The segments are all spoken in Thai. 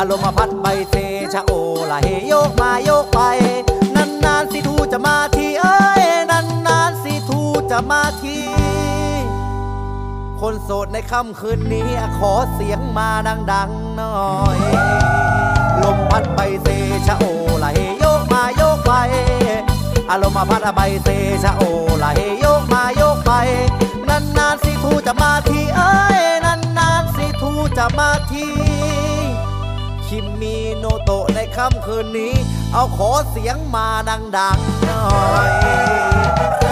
อารมณ์พัดใบเซชะโอละเฮโยกมาโยกไป นานนานสิทูจะมาทีเอ้ยนานนานสิทูจะมาที คนโสดในค่ำคืนนี้ขอเสียงมาดังๆหน่อย ลมพัดใบเซชะโอละเฮโยกมาโยกไป อารมณ์พัดใบเซชะโอละเฮโยกมาโยกไป นานนานสิทูจะมาทีเอ้ยนานนานสิทูจะมาที ค่ำคืนนี้ เอาขอเสียงมาดังๆหน่อย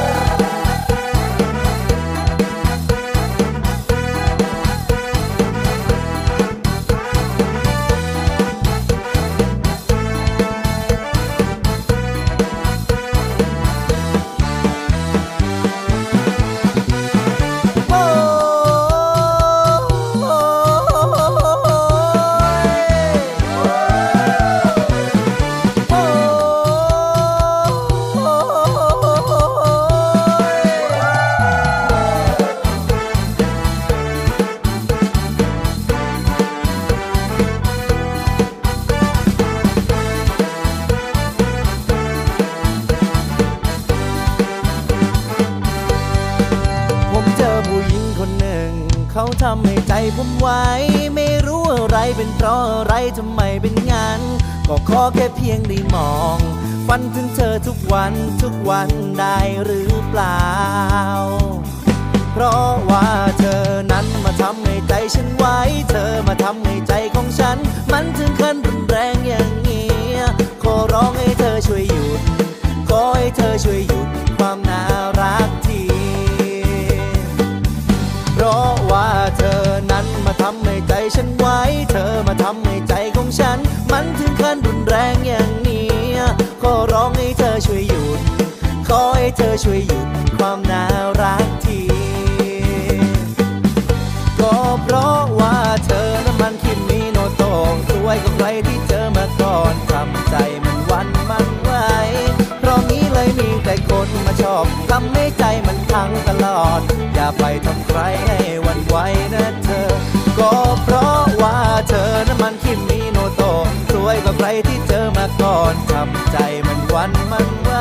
เจอมาก่อนทำใจมันวันมันไหว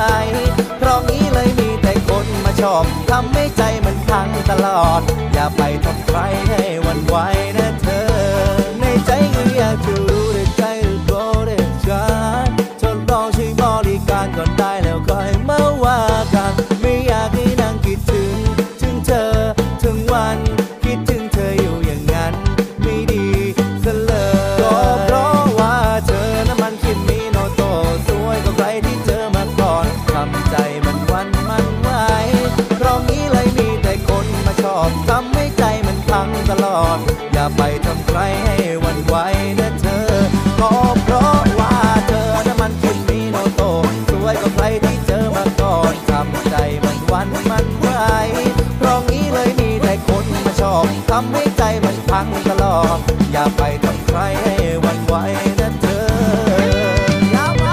เพราะนี้เลยมีแต่คนมาชอบทำให้ใจมันพังตลอด อย่าไปทำใครให้วันไหว ไปทำใครให้วันไหวนะเธออย่าไป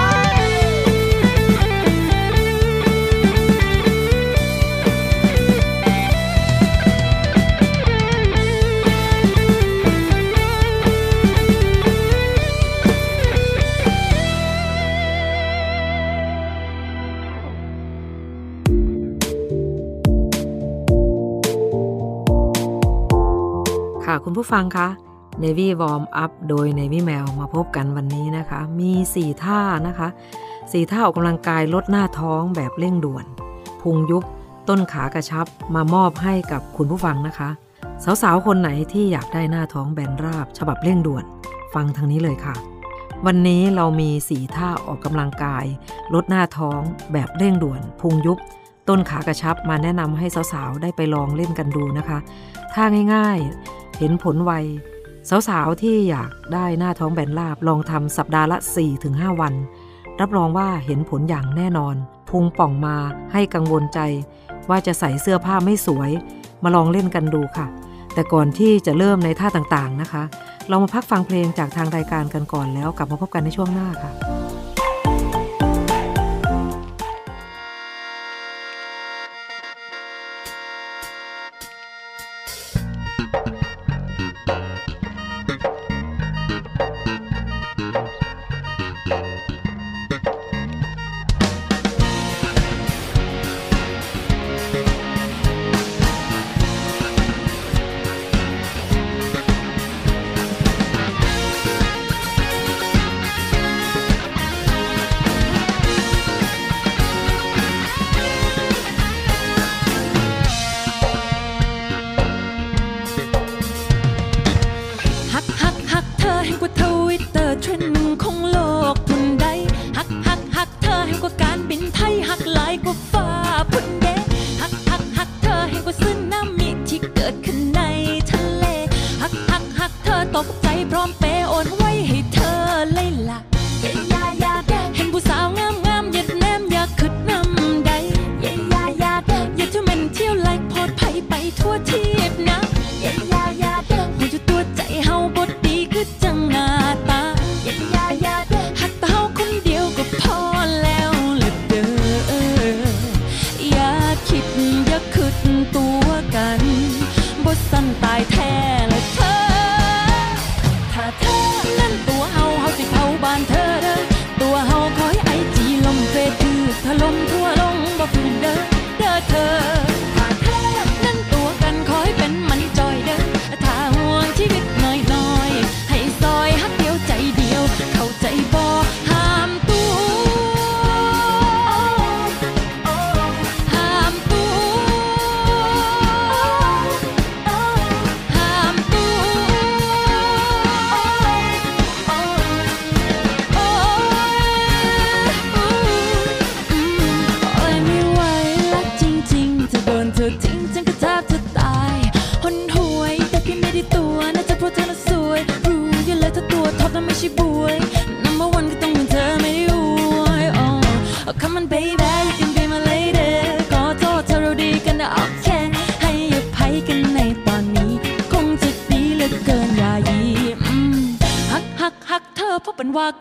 ค่ะคุณผู้ฟังคะ Navy Warm Up โดย Navy Mail มาพบกันวันนี้นะคะ มี 4 ท่านะคะ4ท่าออกกำลังกายลดหน้าท้องแบบเร่งด่วน พุงยุบ ต้นขากระชับมามอบให้กับคุณผู้ฟังนะคะ สาวๆ คนไหนที่อยากได้หน้าท้องแบนราบ ฉบับเร่งด่วน ฟังทางนี้เลยค่ะ วันนี้เรามี4ท่าออกกำลังกาย ลดหน้าท้องแบบเร่งด่วน พุงยุบต้นขากระชับมาแนะนำให้สาวๆ ได้ไปลองเล่นกันดูนะคะ ท่าง่ายๆ เห็นผลไว สาวๆ ที่อยากได้หน้าท้องแบนราบลองทำสัปดาห์ละ 4-5 วัน รับรองว่าเห็นผลอย่างแน่นอน พุงป่องมาให้กังวลใจ ว่าจะใส่เสื้อผ้าไม่สวย มาลองเล่นกันดูค่ะ แต่ก่อนที่จะเริ่มในท่าต่างๆนะคะ เรามาพักฟังเพลงจากทางรายการกันก่อนแล้วกลับมาพบกันในช่วงหน้าค่ะ ตายแท้ละเธอ ถ้าเธอ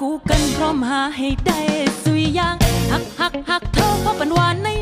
กูกันพร้อมหาให้ได้สุยยางหักหักหักเธอเพราะปันวาในใน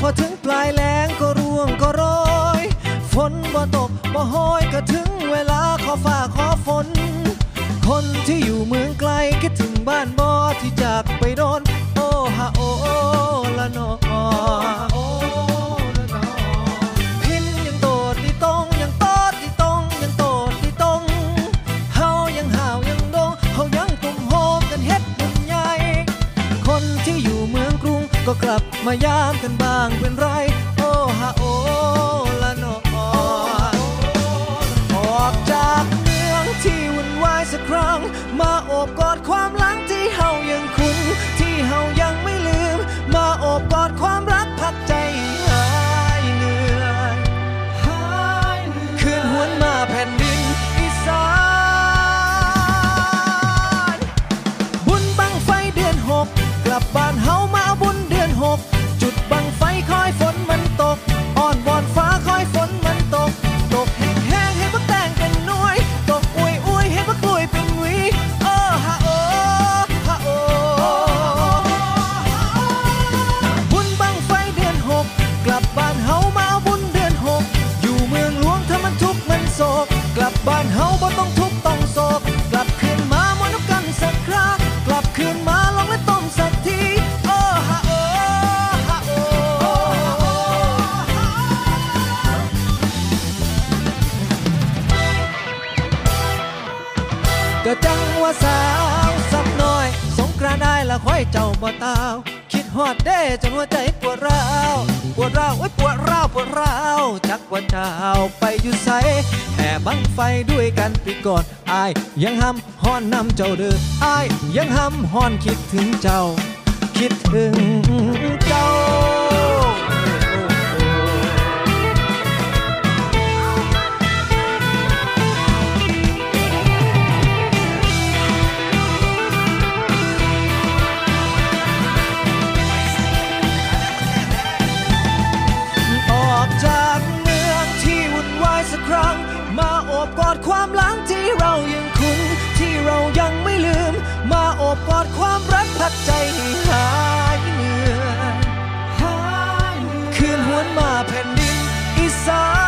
พอถึงปลายแลงก็ร่วงก็โรยฝนบ่ตกบ่ห้อยก็ถึงเวลาขอฝ่าขอฝน คนที่อยู่เมืองไกลคิดถึงบ้านบ่ที่จากไปโดน โอฮาโอละนอ ก็กลับมายามกันบ้างเป็นไร โอฮาโอละนอออกจากเมืองที่วุ่นวายสักครั้ง มาโอบกอดความหลังที่เฮายังคุ้นที่เฮายังไม่ลืม มาโอบกอดความรักพัก เจ้าบ่เตาคิดฮอดเด้จนหัวใจปวดร้าว ปวดร้าวไอ้ปวดร้าวปวดร้าวจักว่าเจ้าไปอยู่ใสแห่บังไฟด้วยกันปีก่อนอายยังห้ำห้อนนำเจ้าเด้ออายยังห้ำห้อนคิดถึงเจ้า คิดถึงเจ้า คือคืนหวนมาแผ่นดินอีสาน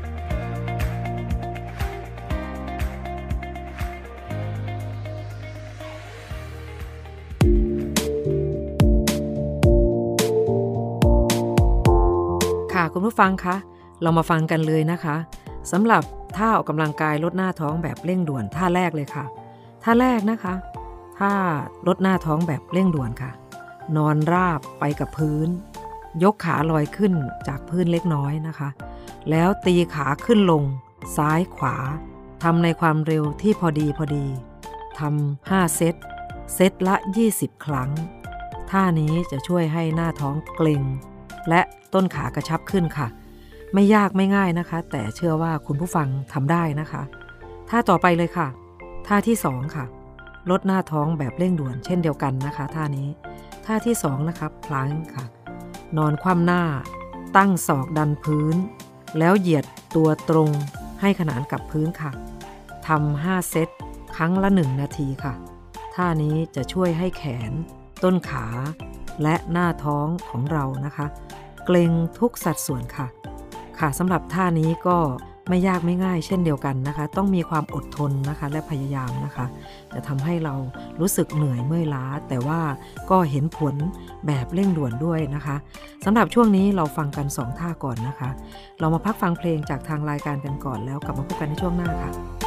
คุณผู้ฟังคะ เรามาฟังกันเลยนะคะสำหรับท่าออกกำลังกายลดหน้าท้องแบบเร่งด่วนท่าแรกเลยค่ะ ท่าแรกนะคะท่าลดหน้าท้องแบบเร่งด่วนค่ะ นอนราบไปกับพื้น ยกขาลอยขึ้นจากพื้นเล็กน้อยนะคะ แล้วตีขาขึ้นลง ซ้ายขวาทำในความเร็วที่พอดีพอดีทำ5เซตเซตละ 20 ครั้ง ท่านี้จะช่วยให้หน้าท้องเกร็ง และต้นขากระชับขึ้นค่ะ ไม่ยากไม่ง่ายนะคะ แต่เชื่อว่าคุณผู้ฟังทำได้นะคะท่าต่อไปเลยค่ะท่าที่สองค่ะ ลดหน้าท้องแบบเร่งด่วนเช่นเดียวกันนะคะท่านี้ท่าที่สองนะครับพลางค่ะ นอนคว่ำหน้า ตั้งศอกดันพื้น แล้วเหยียดตัวตรงให้ขนานกับพื้นค่ะทำห้าเซตครั้งละหนึ่งนาทีค่ะ ท่านี้จะช่วยให้แขน ต้นขา และหน้าท้องของเรานะคะ เกรงทุกสัดส่วนค่ะ ค่ะสำหรับท่านี้ก็ไม่ยากไม่ง่ายเช่นเดียวกันนะคะ ต้องมีความอดทนนะคะและพยายามนะคะ จะทำให้เรารู้สึกเหนื่อยเมื่อยล้า แต่ว่าก็เห็นผลแบบเร่งด่วนด้วยนะคะสำหรับช่วงนี้เราฟังกัน 2 ท่าก่อนนะคะ เรามาพักฟังเพลงจากทางรายการกันก่อนแล้วกลับมาพบกันในช่วงหน้าค่ะ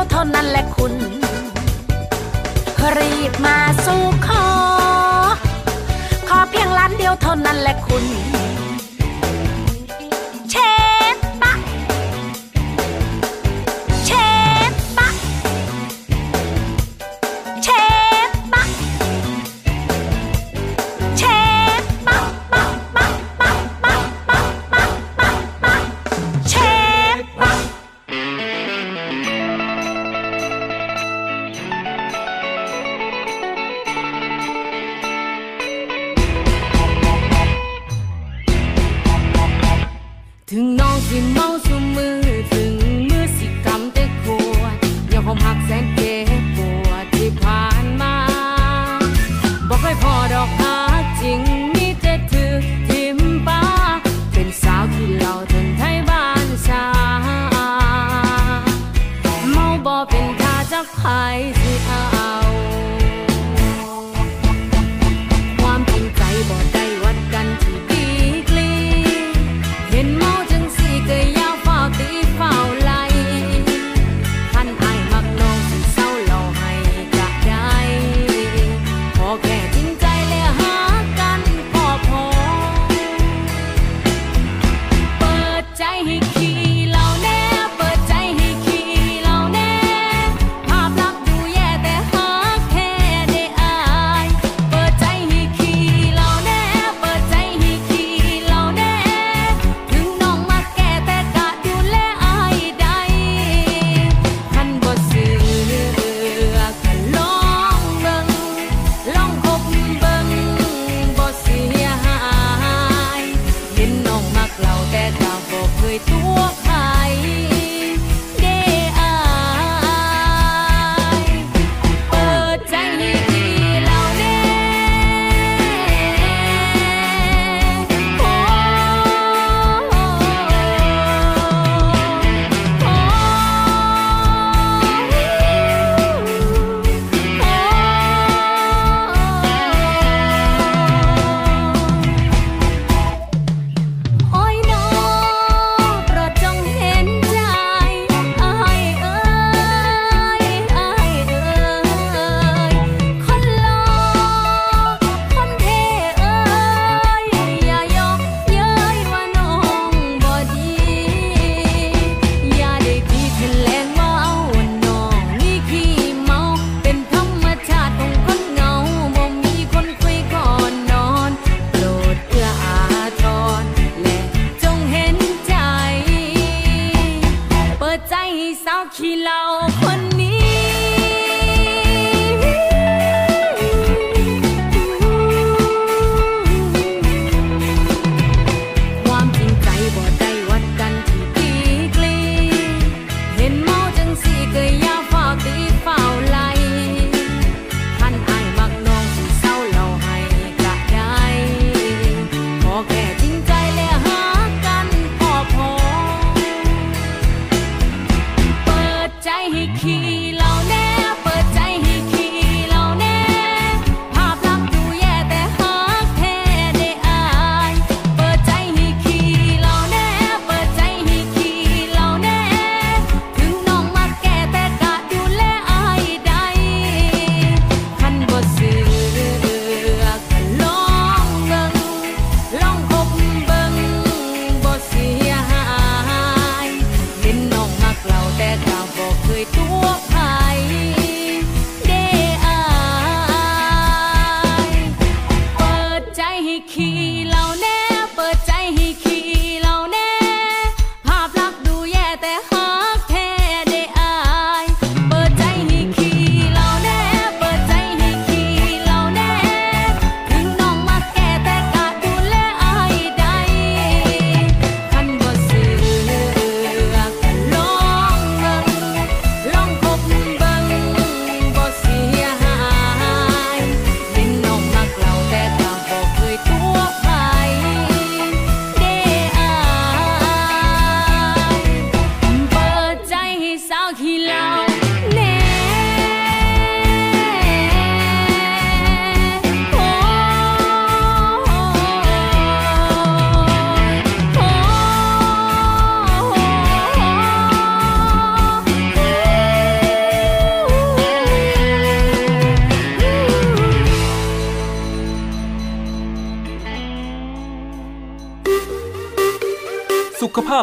ียวเท่านั้นแหละคุณ รีบมาสู่ขอ ขอเพียงล้านเดียวเท่านั้นแหละคุณ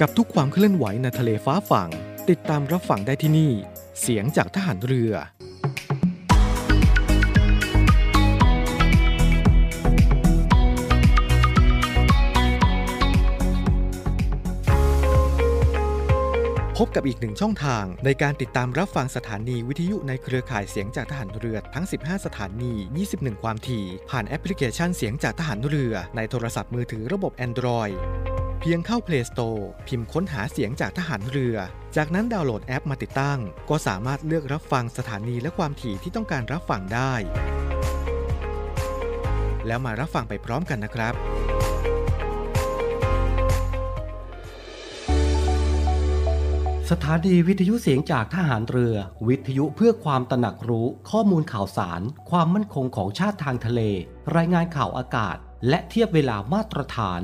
กับทุกความเคลื่อนไหวในทะเลฟ้าฝั่ง ติดตามรับฟังได้ที่นี่ เสียงจากทหารเรือ พบกับอีกหนึ่งช่องทางในการติดตามรับฟังสถานีวิทยุในเครือข่ายเสียงจากทหารเรือทั้ง 15 สถานี 21 ความถี่ ผ่านแอปพลิเคชันเสียงจากทหารเรือในโทรศัพท์มือถือระบบ Android เพียงเข้า Play Store พิมพ์ค้นหาเสียงจากทหารเรือ จากนั้นดาวน์โหลดแอปมาติดตั้ง ก็สามารถเลือกรับฟังสถานีและความถี่ที่ต้องการรับฟังได้ แล้วมารับฟังไปพร้อมกันนะครับสถานีวิทยุเสียงจากทหารเรือ วิทยุเพื่อความตระหนักรู้ข้อมูลข่าวสาร ความมั่นคงของชาติทางทะเล รายงานข่าวอากาศ และเทียบเวลามาตรฐาน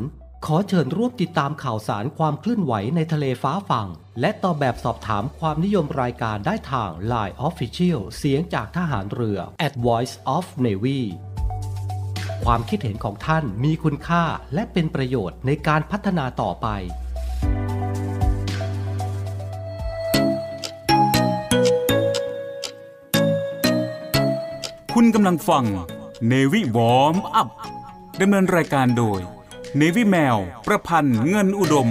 ขอเชิญร่วมติดตามข่าวสารความเคลื่อนไหวในทะเลฟ้าฝั่ง และตอบแบบสอบถามความนิยมรายการได้ทาง Line Official เสียงจากทหารเรือ at Voice of Navy ความคิดเห็นของท่านมีคุณค่าและเป็นประโยชน์ในการพัฒนาต่อไป คุณกำลังฟัง Navy Warm Up ดำเนินรายการโดย Navy แมว ประพันธ์เงินอุดม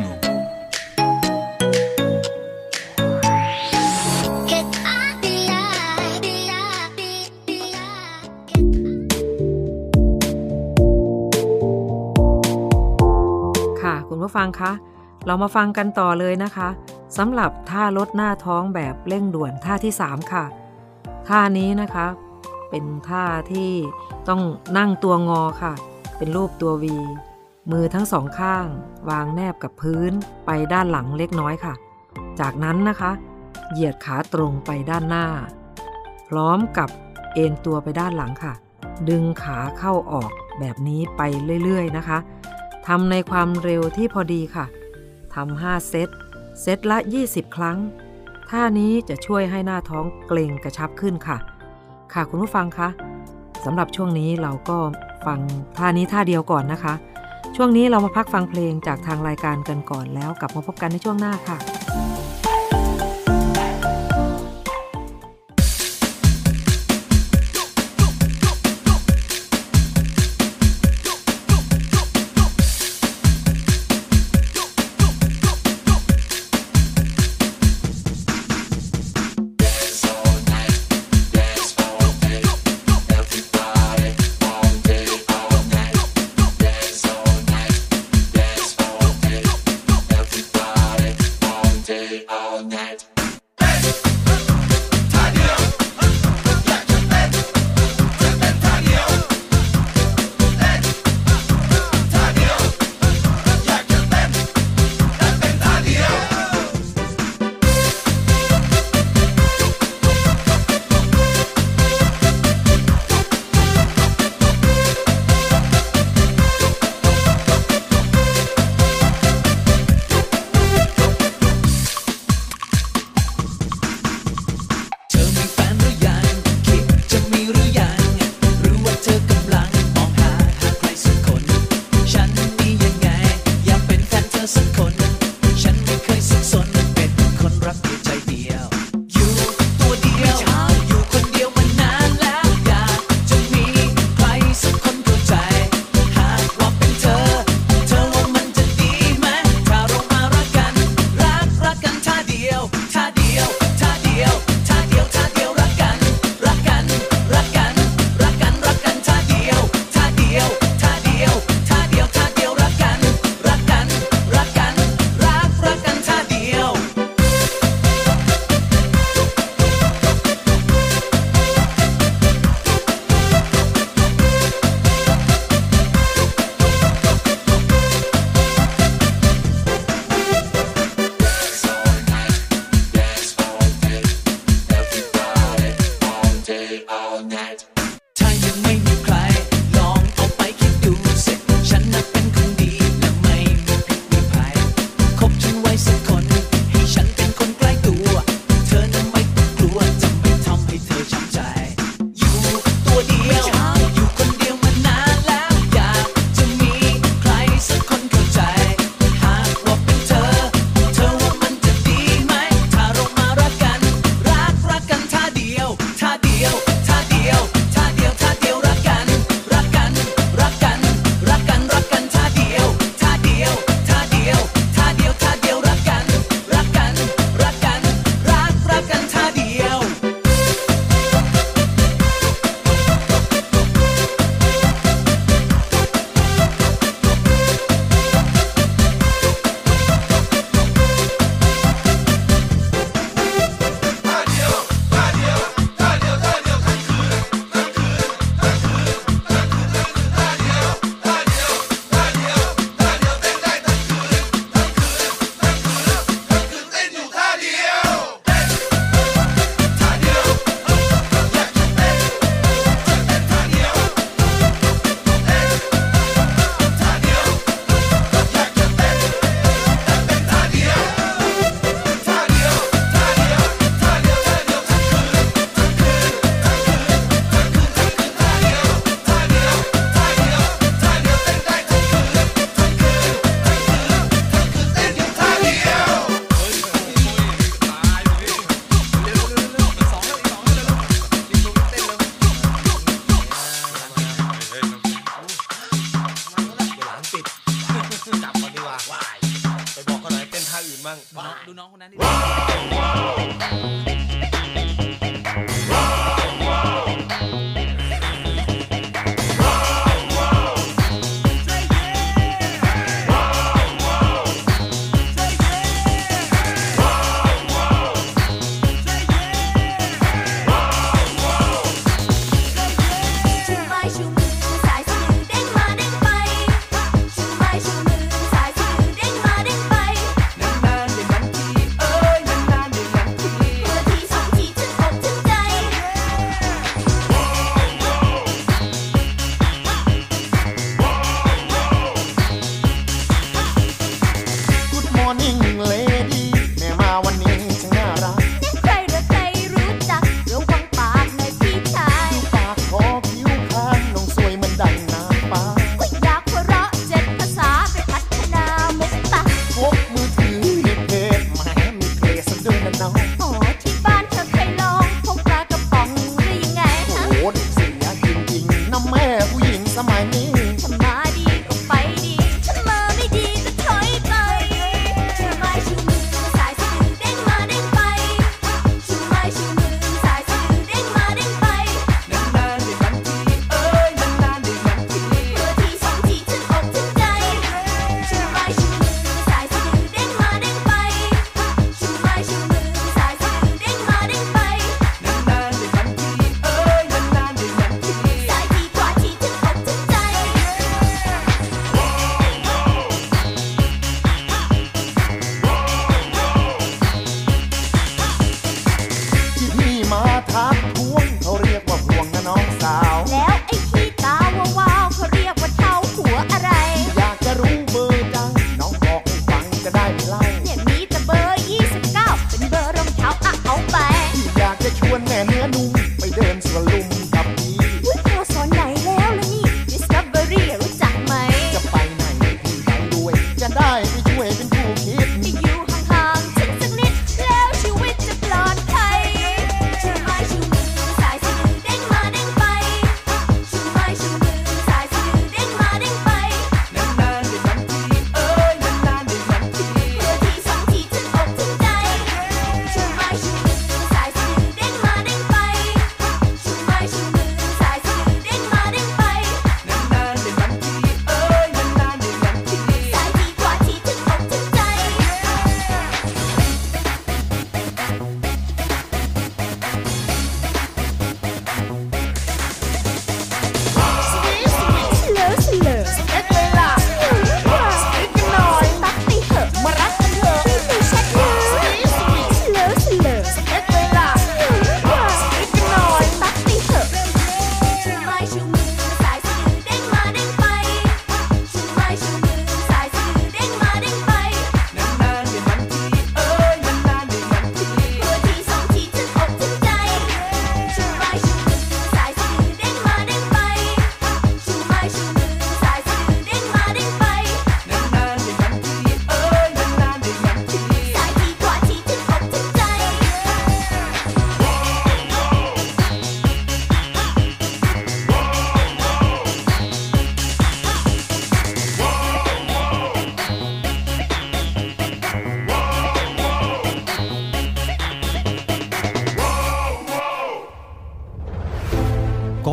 ค่ะคุณผู้ฟังคะ เรามาฟังกันต่อเลยนะคะสำหรับท่าลดหน้าท้องแบบเร่งด่วนท่าที่ 3 ค่ะ ท่านี้นะคะ เป็นท่าที่ต้องนั่งตัวงอค่ะ เป็นรูปตัววี มือทั้งสองข้าง วางแนบกับพื้นไปด้านหลังเล็กน้อยค่ะ จากนั้นนะคะ เหยียดขาตรงไปด้านหน้า พร้อมกับเอนตัวไปด้านหลังค่ะ ดึงขาเข้าออกแบบนี้ไปเรื่อยๆนะคะทำในความเร็วที่พอดีค่ะทำ5เซต เซตละ 20 ครั้ง ท่านี้จะช่วยให้หน้าท้องเกร็งกระชับขึ้นค่ะ ค่ะคุณผู้ฟังคะสำหรับช่วงนี้เราก็ฟังท่านี้ท่าเดียวก่อนนะคะ ช่วงนี้เรามาพักฟังเพลงจากทางรายการกันก่อนแล้วกลับมาพบกันในช่วงหน้าค่ะ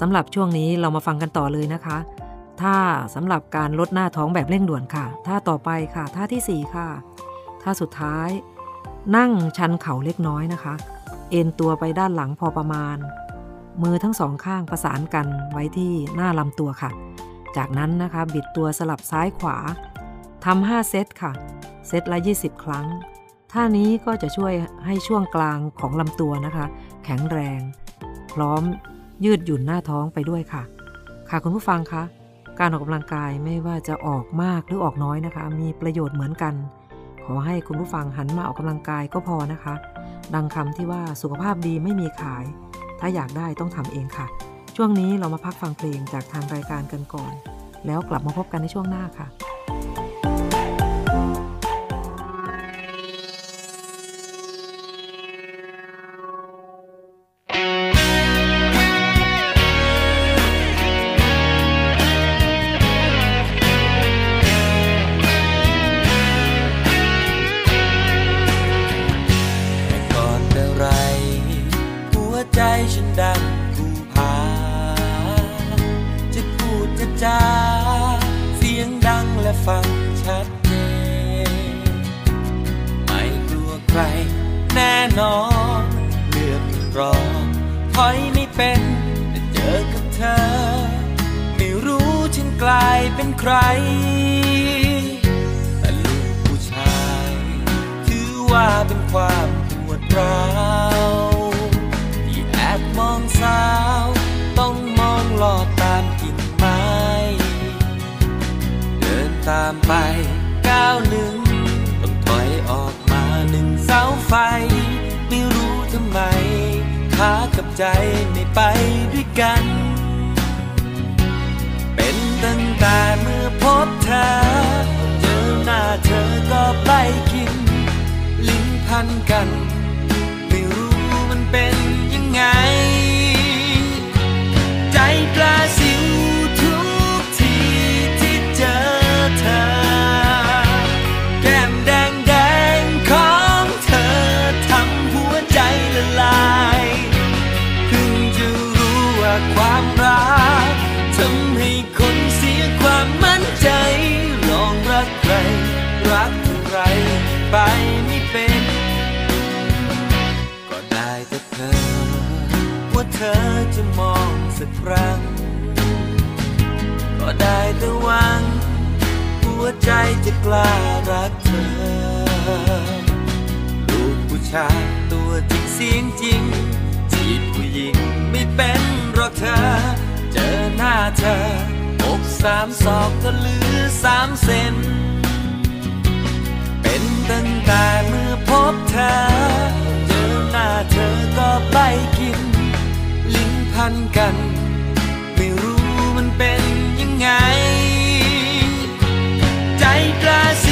สำหรับช่วงนี้เรามาฟังกันต่อเลยนะคะ ท่าสำหรับการลดหน้าท้องแบบเร่งด่วนค่ะ ท่าต่อไปค่ะ ท่าที่ 4 ค่ะ ท่าสุดท้าย นั่งชันเข่าเล็กน้อยนะคะ เอ็นตัวไปด้านหลังพอประมาณ มือทั้งสองข้างประสานกันไว้ที่หน้าลำตัวค่ะ จากนั้นนะคะบิดตัวสลับซ้ายขวาทำ5เซตค่ะ เซตละ 20 ครั้ง ท่านี้ก็จะช่วยให้ช่วงกลางของลำตัวนะคะ แข็งแรง พร้อม ยืดหยุ่นหน้าท้องไปด้วยค่ะ ค่ะคุณผู้ฟังคะการออกกำลังกายไม่ว่าจะออกมากหรือออกน้อยนะคะ มีประโยชน์เหมือนกัน ขอให้คุณผู้ฟังหันมาออกกำลังกายก็พอนะคะ ดังคำที่ว่าสุขภาพดีไม่มีขาย ถ้าอยากได้ต้องทำเองค่ะ ช่วงนี้เรามาพักฟังเพลงจากทางรายการกันก่อน แล้วกลับมาพบกันในช่วงหน้าค่ะ จะกล้ารักเธอ ลูกผู้ชายตัวจริงเสียงจริง จีบผู้หญิงไม่เป็นหรอกเธอ เจอหน้าเธออกสามศอกก็เหลือสามเซน เป็นตั้งแต่เมื่อพบเธอ เจอหน้าเธอก็ไปกิน ลิ้นพันกัน ใ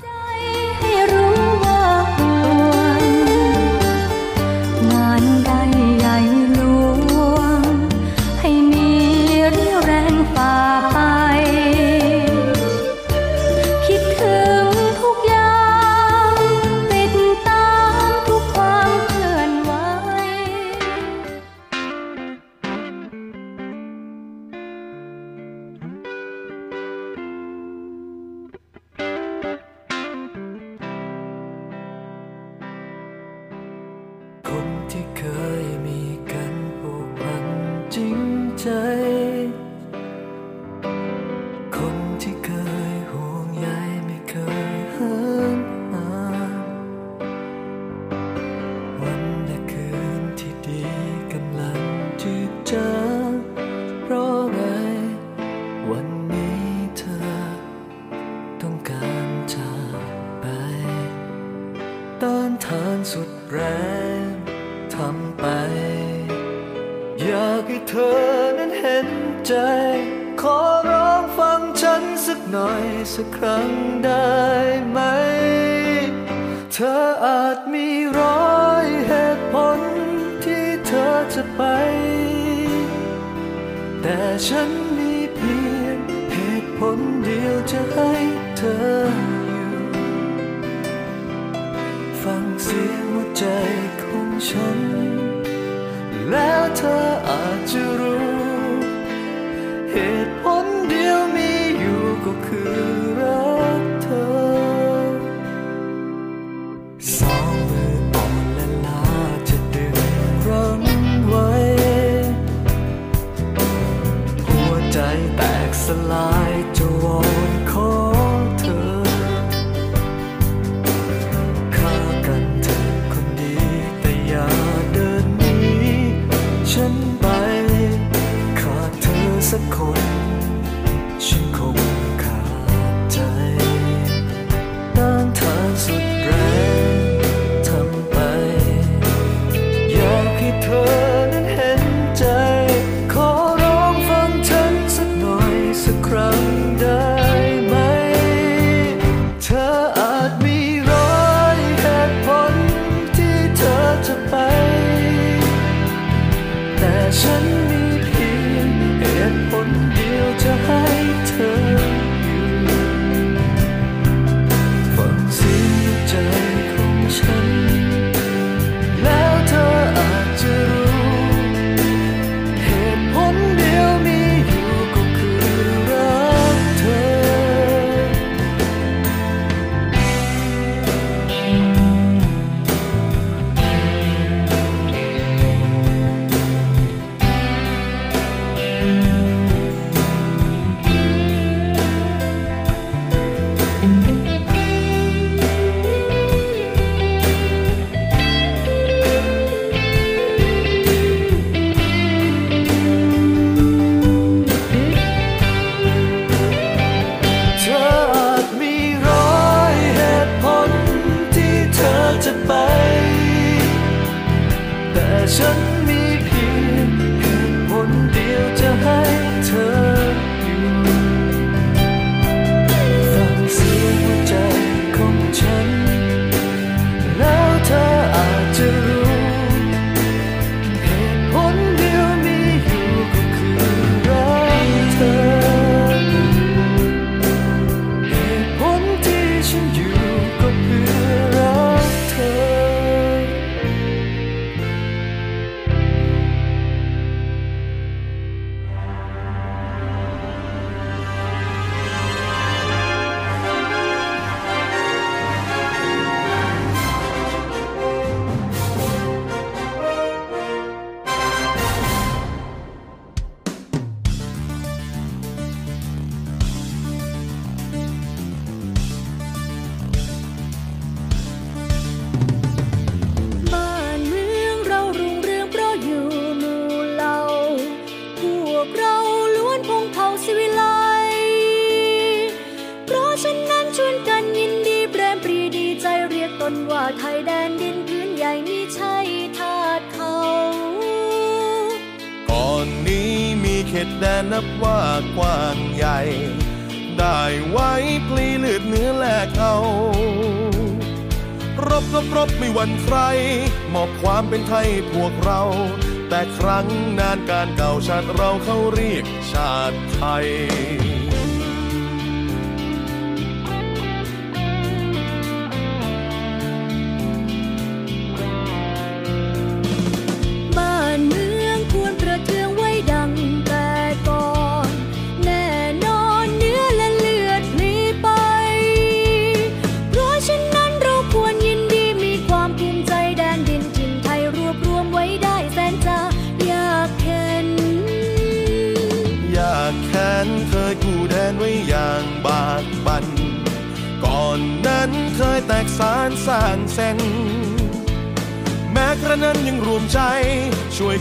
chân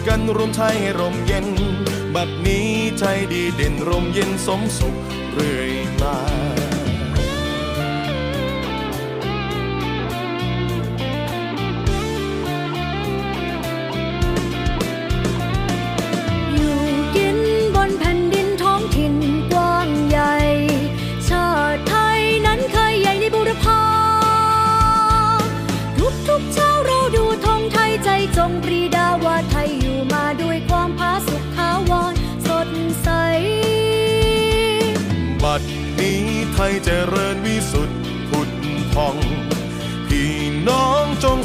กันรวมไทยให้ร่มเย็น บัดนี้ไทยดีเด่นร่มเย็นสมสุขเรื่อยมา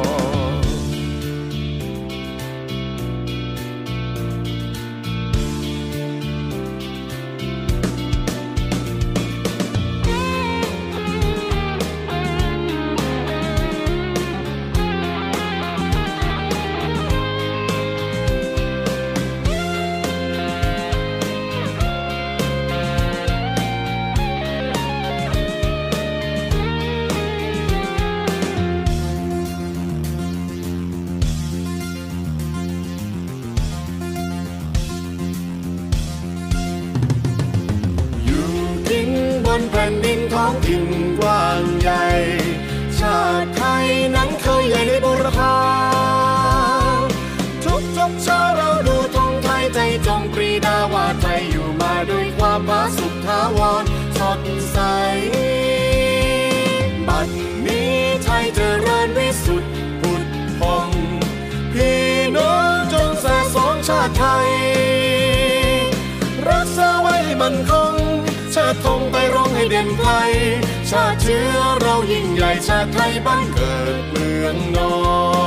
น ดินท้องถิ่นกว้างใหญ่ ชาติไทยนั้นเคยใหญ่ในบุรพาทุกทุกชาเราดูธงไทยใจจงปรีดาว่าไทยอยู่มาด้วยความผาสุกทาวรสดใสบัดนี้ไทยเจริญวิสุทธิ์ผุดพองพี่น้องจงแส่สองชาติไทย รักษาไว้มันคงชาติธงไป ร้องให้เด่นไกล ชาติเชื้อเรายิ่งใหญ่ชาติไทยบ้านเกิดเมืองนอน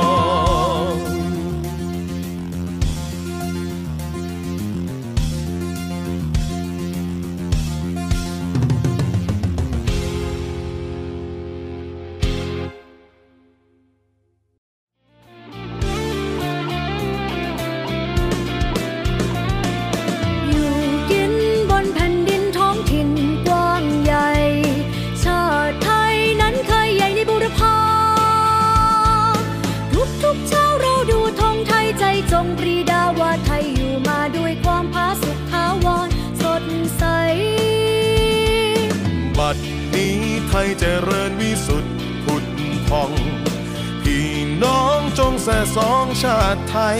แส่สองชาติไทย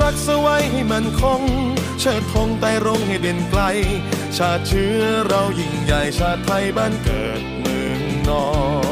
รักสไว้ให้มันคง เชิดธงไต่รงให้เด่นไกล ชาติเชื้อเรายิ่งใหญ่ชาติไทยบ้านเกิดเมืองนอน